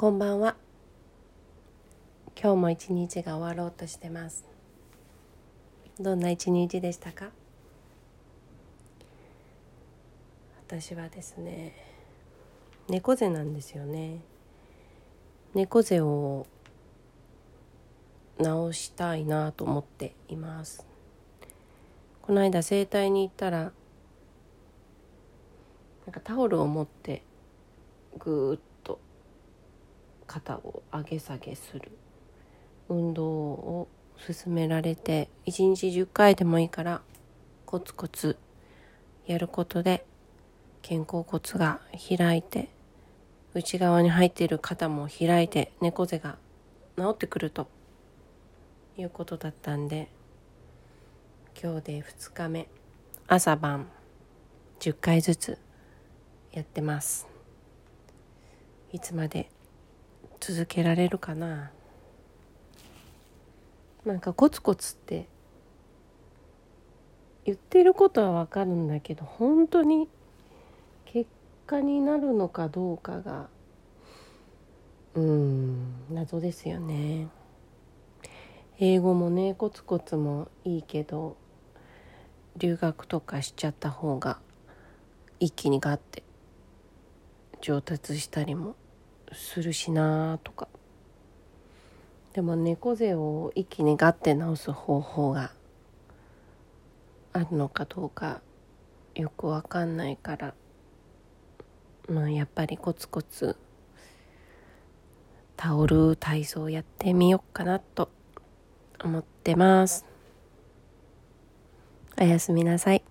こんばんは。今日も一日が終わろうとしてます。どんな一日でしたか？私はですね猫背なんですよね。猫背を直したいなと思っています。この間整体に行ったらなんかタオルを持ってぐーっと肩を上げ下げする。運動を勧められて1日10回でもいいからコツコツやることで肩甲骨が開いて内側に入っている肩も開いて猫背が治ってくるということだったんで今日で2日目朝晩10回ずつやってます。いつまで続けられるかな。なんかコツコツって言ってることはわかるんだけど本当に結果になるのかどうかがうん謎ですよね。英語もねコツコツもいいけど留学とかしちゃった方が一気にガッて上達したりもするしなとか。でも猫背を一気にガッて直す方法があるのかどうかよくわかんないから。まあやっぱりコツコツタオル体操やってみようかなと。思ってます。おやすみなさい。